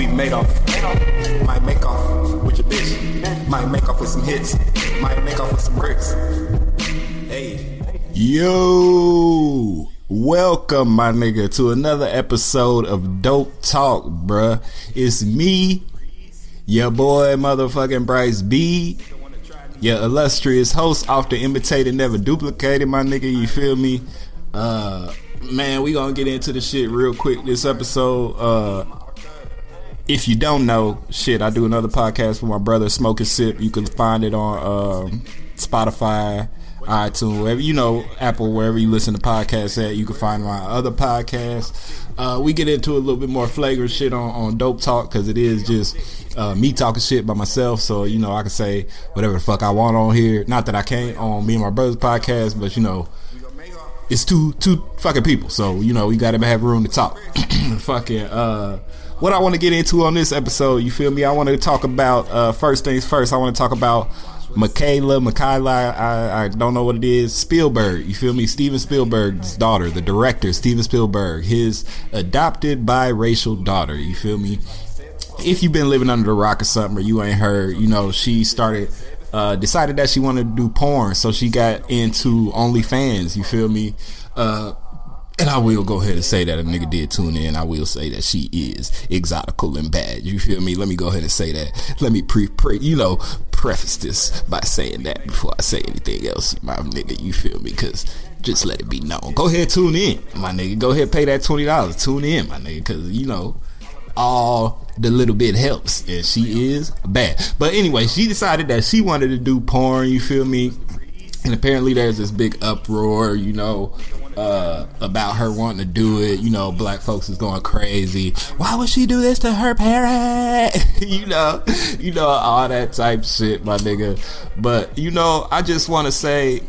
We made off. Might make off with your bitch. Might make off with some hits. Might make off with some bricks. Hey. Yo, welcome my nigga to another episode of Dope Talk, bruh. It's me, your boy motherfucking Bryce B, your illustrious host, often imitated, never duplicated, my nigga. You feel me? Uh, man, we gonna get into the shit real quick this episode. Uh, if you don't know, shit, I do another podcast with my brother, Smoke and Sip. You can find it on um, Spotify, iTunes, wherever you know, Apple, wherever you listen to podcasts at. You can find my other podcasts. Uh, we get into a little bit more flagrant shit on, on Dope Talk because it is just uh, me talking shit by myself. So you know, I can say whatever the fuck I want on here. Not that I can't on me and my brother's podcast, but you know it's two two fucking people, so you know we got to have room to talk. fucking uh, what I want to get into on this episode, you feel me? I want to talk about uh, first things first. I want to talk about Mikaela, Mikaela. I, I don't know what it is. Spielberg, you feel me? Steven Spielberg's daughter, the director, Steven Spielberg, his adopted biracial daughter. You feel me? If you've been living under the rock or something, or you ain't heard, you know she started uh, decided that she wanted to do porn, so she got into OnlyFans. You feel me? Uh, and I will go ahead and say that a nigga did tune in. I will say that she is exotical and bad. You feel me? Let me go ahead and say that. Let me pre, pre you know, preface this by saying that before I say anything else, my nigga. You feel me? Because just let it be known. Go ahead, tune in, my nigga. Go ahead, pay that twenty dollars. Tune in, my nigga, because you know all the little bit helps and she is bad but anyway she decided that she wanted to do porn you feel me and apparently there's this big uproar you know uh, about her wanting to do it you know black folks is going crazy why would she do this to her parent you know you know all that type shit my nigga but you know i just want to say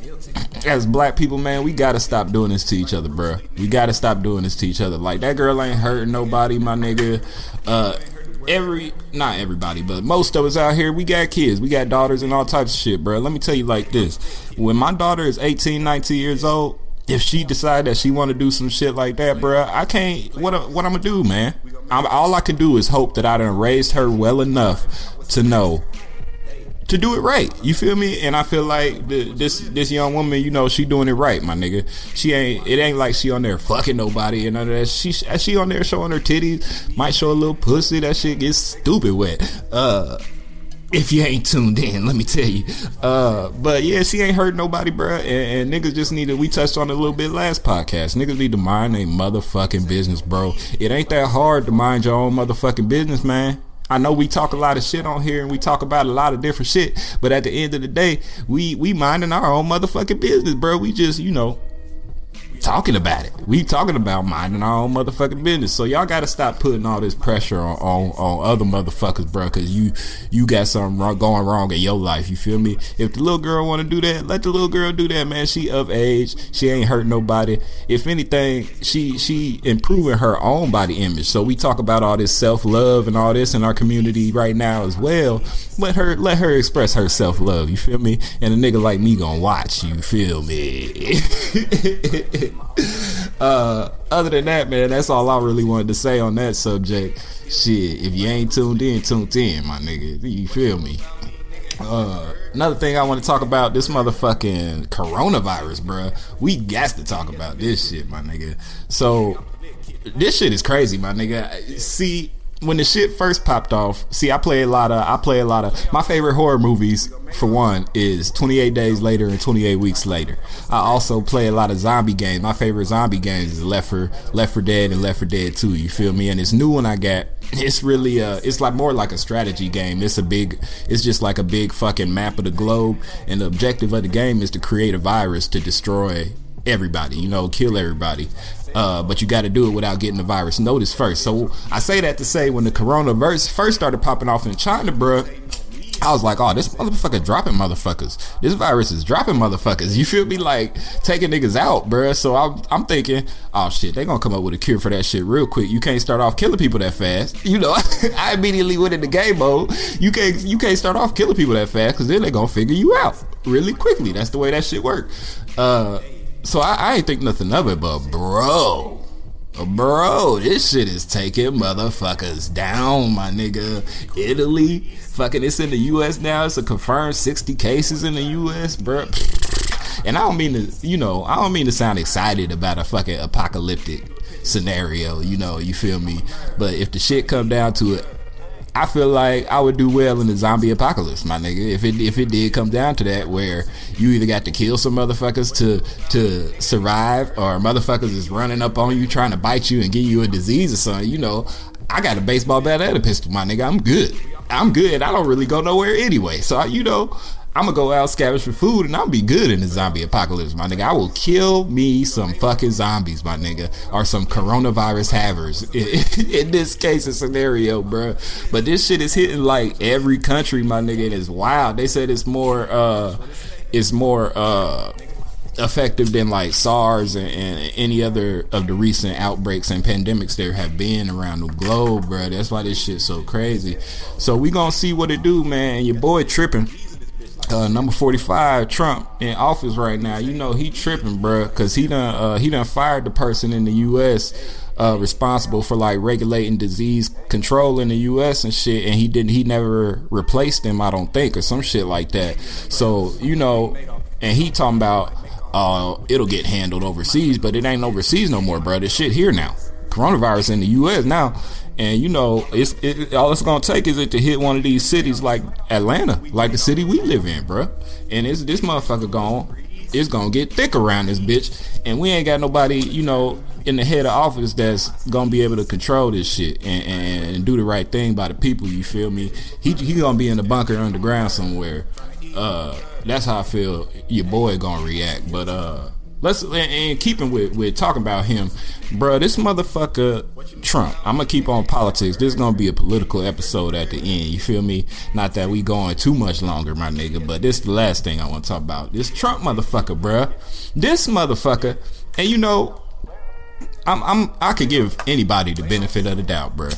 as black people, man, we gotta stop doing this to each other, bro. We gotta stop doing this to each other. Like that girl ain't hurting nobody, my nigga. Uh, every not everybody, but most of us out here, we got kids, we got daughters, and all types of shit, bro. Let me tell you like this: when my daughter is 18, 19 years old, if she decide that she want to do some shit like that, bro, I can't. What what I'm gonna do, man? I'm, all I can do is hope that I done raised her well enough to know to do it right. You feel me? And I feel like the, this this young woman, you know, she doing it right, my nigga. She ain't. It ain't like she on there fucking nobody and of that. She she on there showing her titties, might show a little pussy. That shit gets stupid wet. Uh. If you ain't tuned in, let me tell you. Uh, but yeah, she ain't hurt nobody, bro. And, and niggas just need to. We touched on a little bit last podcast. Niggas need to mind their motherfucking business, bro. It ain't that hard to mind your own motherfucking business, man. I know we talk a lot of shit on here and we talk about a lot of different shit, but at the end of the day, we we minding our own motherfucking business, bro. We just, you know, talking about it. We talking about minding our own motherfucking business. So y'all gotta stop putting all this pressure on on, on other motherfuckers, bro. Cause you you got something wrong, going wrong in your life. You feel me? If the little girl want to do that, let the little girl do that, man. She of age. She ain't hurt nobody. If anything, she she improving her own body image. So we talk about all this self love and all this in our community right now as well. Let her let her express her self love. You feel me? And a nigga like me gonna watch. You feel me? uh, other than that, man, that's all I really wanted to say on that subject. Shit, if you ain't tuned in, tuned in, my nigga. You feel me? Uh, another thing I want to talk about this motherfucking coronavirus, bruh. We got to talk about this shit, my nigga. So, this shit is crazy, my nigga. See, when the shit first popped off, see, I play a lot of, I play a lot of, my favorite horror movies, for one, is 28 Days Later and 28 Weeks Later. I also play a lot of zombie games. My favorite zombie games is Left for, Left for Dead and Left for Dead 2, you feel me? And this new one I got, it's really, uh, it's like more like a strategy game. It's a big, it's just like a big fucking map of the globe. And the objective of the game is to create a virus to destroy everybody, you know, kill everybody. Uh, but you got to do it without getting the virus notice first. So I say that to say when the coronavirus first started popping off in China, bro, I was like, oh, this motherfucker dropping motherfuckers. This virus is dropping motherfuckers. You feel me? Like taking niggas out, bro. So I'm, I'm thinking, oh shit, they gonna come up with a cure for that shit real quick. You can't start off killing people that fast. You know, I immediately went into game mode. You can't, you can't start off killing people that fast because then they gonna figure you out really quickly. That's the way that shit work. Uh, so I, I ain't think nothing of it, but bro, Bro, this shit is taking motherfuckers down, my nigga. Italy, fucking, it's in the U.S. now. It's a confirmed 60 cases in the U.S., bro. And I don't mean to, you know, I don't mean to sound excited about a fucking apocalyptic scenario, you know, you feel me? But if the shit come down to it, I feel like I would do well in the zombie apocalypse, my nigga. If it if it did come down to that, where you either got to kill some motherfuckers to to survive, or motherfuckers is running up on you trying to bite you and give you a disease or something, you know, I got a baseball bat and a pistol, my nigga. I'm good. I'm good. I don't really go nowhere anyway. So you know, I'm gonna go out scavenge for food and I'll be good in the zombie apocalypse, my nigga. I will kill me some fucking zombies, my nigga, or some coronavirus havers. in this case, a scenario, bro. But this shit is hitting like every country, my nigga. And it's wild. They said it's more, uh, it's more, uh, effective than like SARS and, and, any other of the recent outbreaks and pandemics there have been around the globe, bro. That's why this shit's so crazy. So we gonna see what it do, man. Your boy tripping uh, number 45 Trump in office right now. You know he tripping bruh because he done uh, he done fired the person in the US uh, responsible for like regulating disease control in the US and shit and he didn't he never replaced him I don't think or some shit like that. So you know and he talking about uh it'll get handled overseas but it ain't overseas no more bro this shit here now coronavirus in the US now and you know, it's it, all it's gonna take is it to hit one of these cities like Atlanta, like the city we live in, bro. And it's this motherfucker gone. It's gonna get thick around this bitch, and we ain't got nobody, you know, in the head of office that's gonna be able to control this shit and, and, do the right thing by the people. You feel me? He he gonna be in the bunker underground somewhere. Uh, that's how I feel. Your boy gonna react, but uh Let's and keeping with with talking about him, bro. This motherfucker Trump. I'm gonna keep on politics. This is gonna be a political episode at the end. You feel me? Not that we going too much longer, my nigga. But this is the last thing I want to talk about. This Trump motherfucker, bro. This motherfucker, and you know, I'm I'm I could give anybody the benefit of the doubt, bro.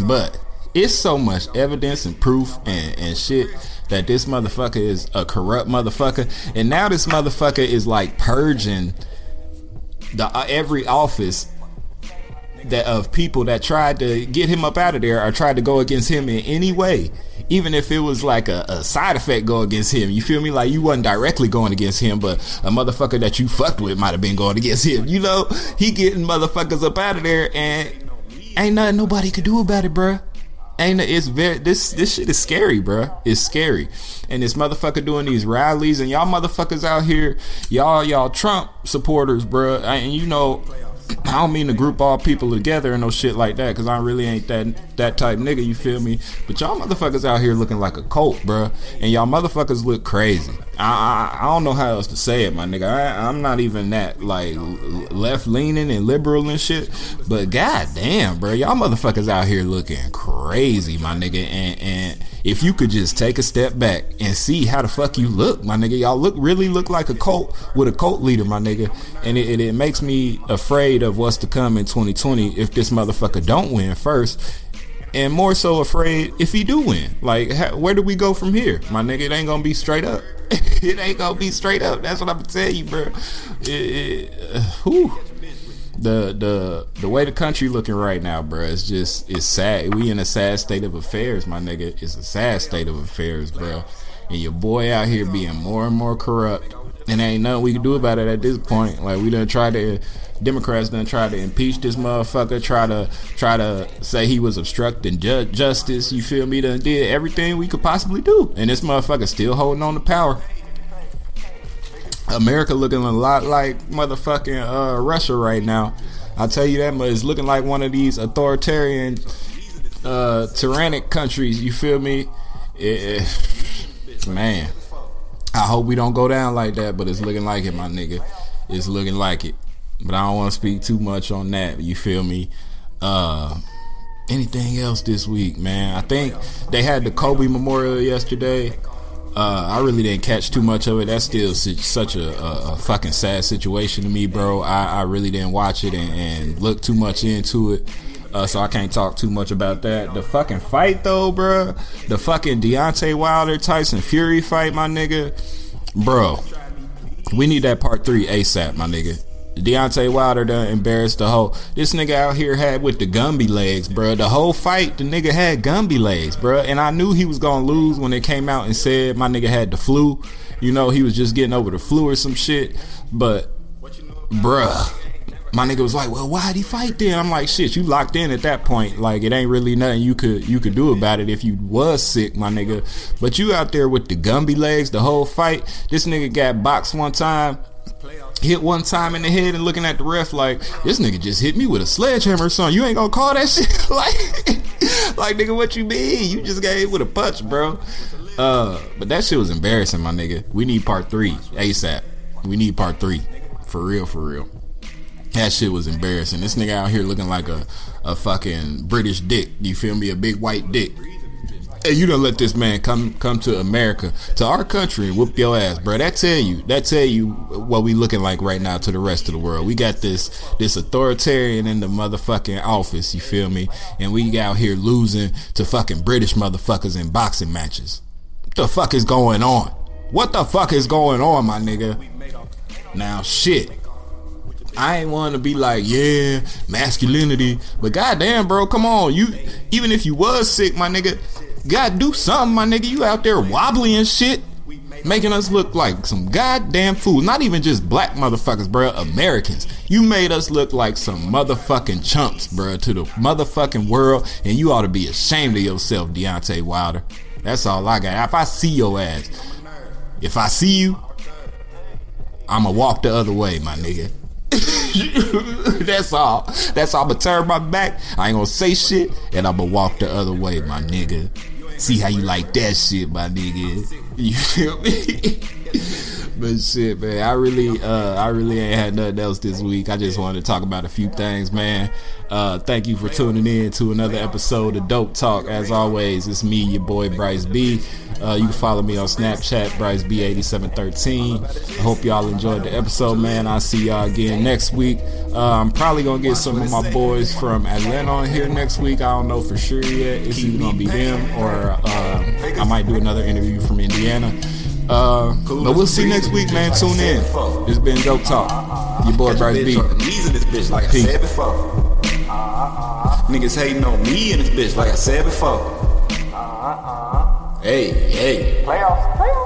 But it's so much evidence and proof and and shit that this motherfucker is a corrupt motherfucker, and now this motherfucker is like purging the uh, every office that of people that tried to get him up out of there or tried to go against him in any way. Even if it was like a, a, side effect go against him, you feel me? Like you wasn't directly going against him, but a motherfucker that you fucked with might have been going against him. You know, he getting motherfuckers up out of there, and ain't nothing nobody could do about it, bruh ain't it's very this this shit is scary, bro. It's scary, and this motherfucker doing these rallies, and y'all motherfuckers out here, y'all y'all Trump supporters, bro. And you know, I don't mean to group all people together and no shit like that, cause I really ain't that that type nigga. You feel me? But y'all motherfuckers out here looking like a cult, bruh. And y'all motherfuckers look crazy. I, I I don't know how else to say it, my nigga. I, I'm not even that like left leaning and liberal and shit. But god damn, bro, y'all motherfuckers out here looking crazy, my nigga. And and if you could just take a step back and see how the fuck you look, my nigga, y'all look really look like a cult with a cult leader, my nigga. And it, it, it makes me afraid of what's to come in 2020 if this motherfucker don't win first and more so afraid if he do win. Like, how, where do we go from here, my nigga? It ain't gonna be straight up. it ain't gonna be straight up. That's what I'm gonna tell you, bro. It, it, uh, the the the way the country looking right now, bro, it's just it's sad. We in a sad state of affairs, my nigga. It's a sad state of affairs, bro. And your boy out here being more and more corrupt, and ain't nothing we can do about it at this point. Like we done tried to Democrats done tried to impeach this motherfucker, try to try to say he was obstructing ju- justice. You feel me? Done did everything we could possibly do, and this motherfucker still holding on to power. America looking a lot like motherfucking uh, Russia right now. I'll tell you that much. It's looking like one of these authoritarian, uh, tyrannic countries. You feel me? Man, I hope we don't go down like that, but it's looking like it, my nigga. It's looking like it. But I don't want to speak too much on that. You feel me? Uh, anything else this week, man? I think they had the Kobe Memorial yesterday. Uh, I really didn't catch too much of it. That's still such a, a, a fucking sad situation to me, bro. I, I really didn't watch it and, and, look too much into it. Uh, so I can't talk too much about that. The fucking fight though, bro. The fucking Deontay Wilder Tyson Fury fight, my nigga. Bro, we need that part three ASAP, my nigga. Deontay Wilder done embarrassed the whole. This nigga out here had with the Gumby legs, bro. The whole fight, the nigga had Gumby legs, bro. And I knew he was gonna lose when they came out and said my nigga had the flu. You know, he was just getting over the flu or some shit. But, bruh, my nigga was like, "Well, why'd he fight then?" I'm like, "Shit, you locked in at that point. Like, it ain't really nothing you could you could do about it if you was sick, my nigga. But you out there with the Gumby legs the whole fight. This nigga got boxed one time." Hit one time in the head and looking at the ref like this nigga just hit me with a sledgehammer or something. You ain't gonna call that shit like like nigga what you mean? You just got hit with a punch, bro. Uh but that shit was embarrassing, my nigga. We need part three ASAP. We need part three. For real, for real. That shit was embarrassing. This nigga out here looking like a, a fucking British dick. You feel me? A big white dick. Hey, you don't let this man come come to America, to our country, and whoop your ass, bro. That tell you, that tell you what we looking like right now to the rest of the world. We got this this authoritarian in the motherfucking office. You feel me? And we out here losing to fucking British motherfuckers in boxing matches. What the fuck is going on? What the fuck is going on, my nigga? Now, shit. I ain't want to be like, yeah, masculinity, but goddamn, bro, come on, you. Even if you was sick, my nigga, gotta do something, my nigga. You out there wobbly and shit, making us look like some goddamn fools. Not even just black motherfuckers, bro. Americans. You made us look like some motherfucking chumps, bro, to the motherfucking world, and you ought to be ashamed of yourself, Deontay Wilder. That's all I got. If I see your ass, if I see you, I'ma walk the other way, my nigga. That's all. That's all. I'ma turn my back. I ain't gonna say shit, and I'ma walk the other way, my nigga. See how you like that shit, my nigga. You feel me? but shit, man, I really, uh, I really ain't had nothing else this week. I just wanted to talk about a few things, man. Uh, thank you for tuning in to another episode of Dope Talk. As always, it's me, your boy Bryce B. Uh, you can follow me on Snapchat, Bryce B8713. I hope y'all enjoyed the episode, man. I'll see y'all again next week. Uh, I'm probably gonna get some of my boys from Atlanta on here next week. I don't know for sure yet. It's either gonna be them or uh, I might do another interview from Indiana. Uh, but we'll see next week, man. Tune in. It's been Dope Talk. Your boy Bryce B. Knees in this bitch, like I said before. Niggas hating on me in this bitch, like I said before. Hey, hey. Playoffs. Playoffs.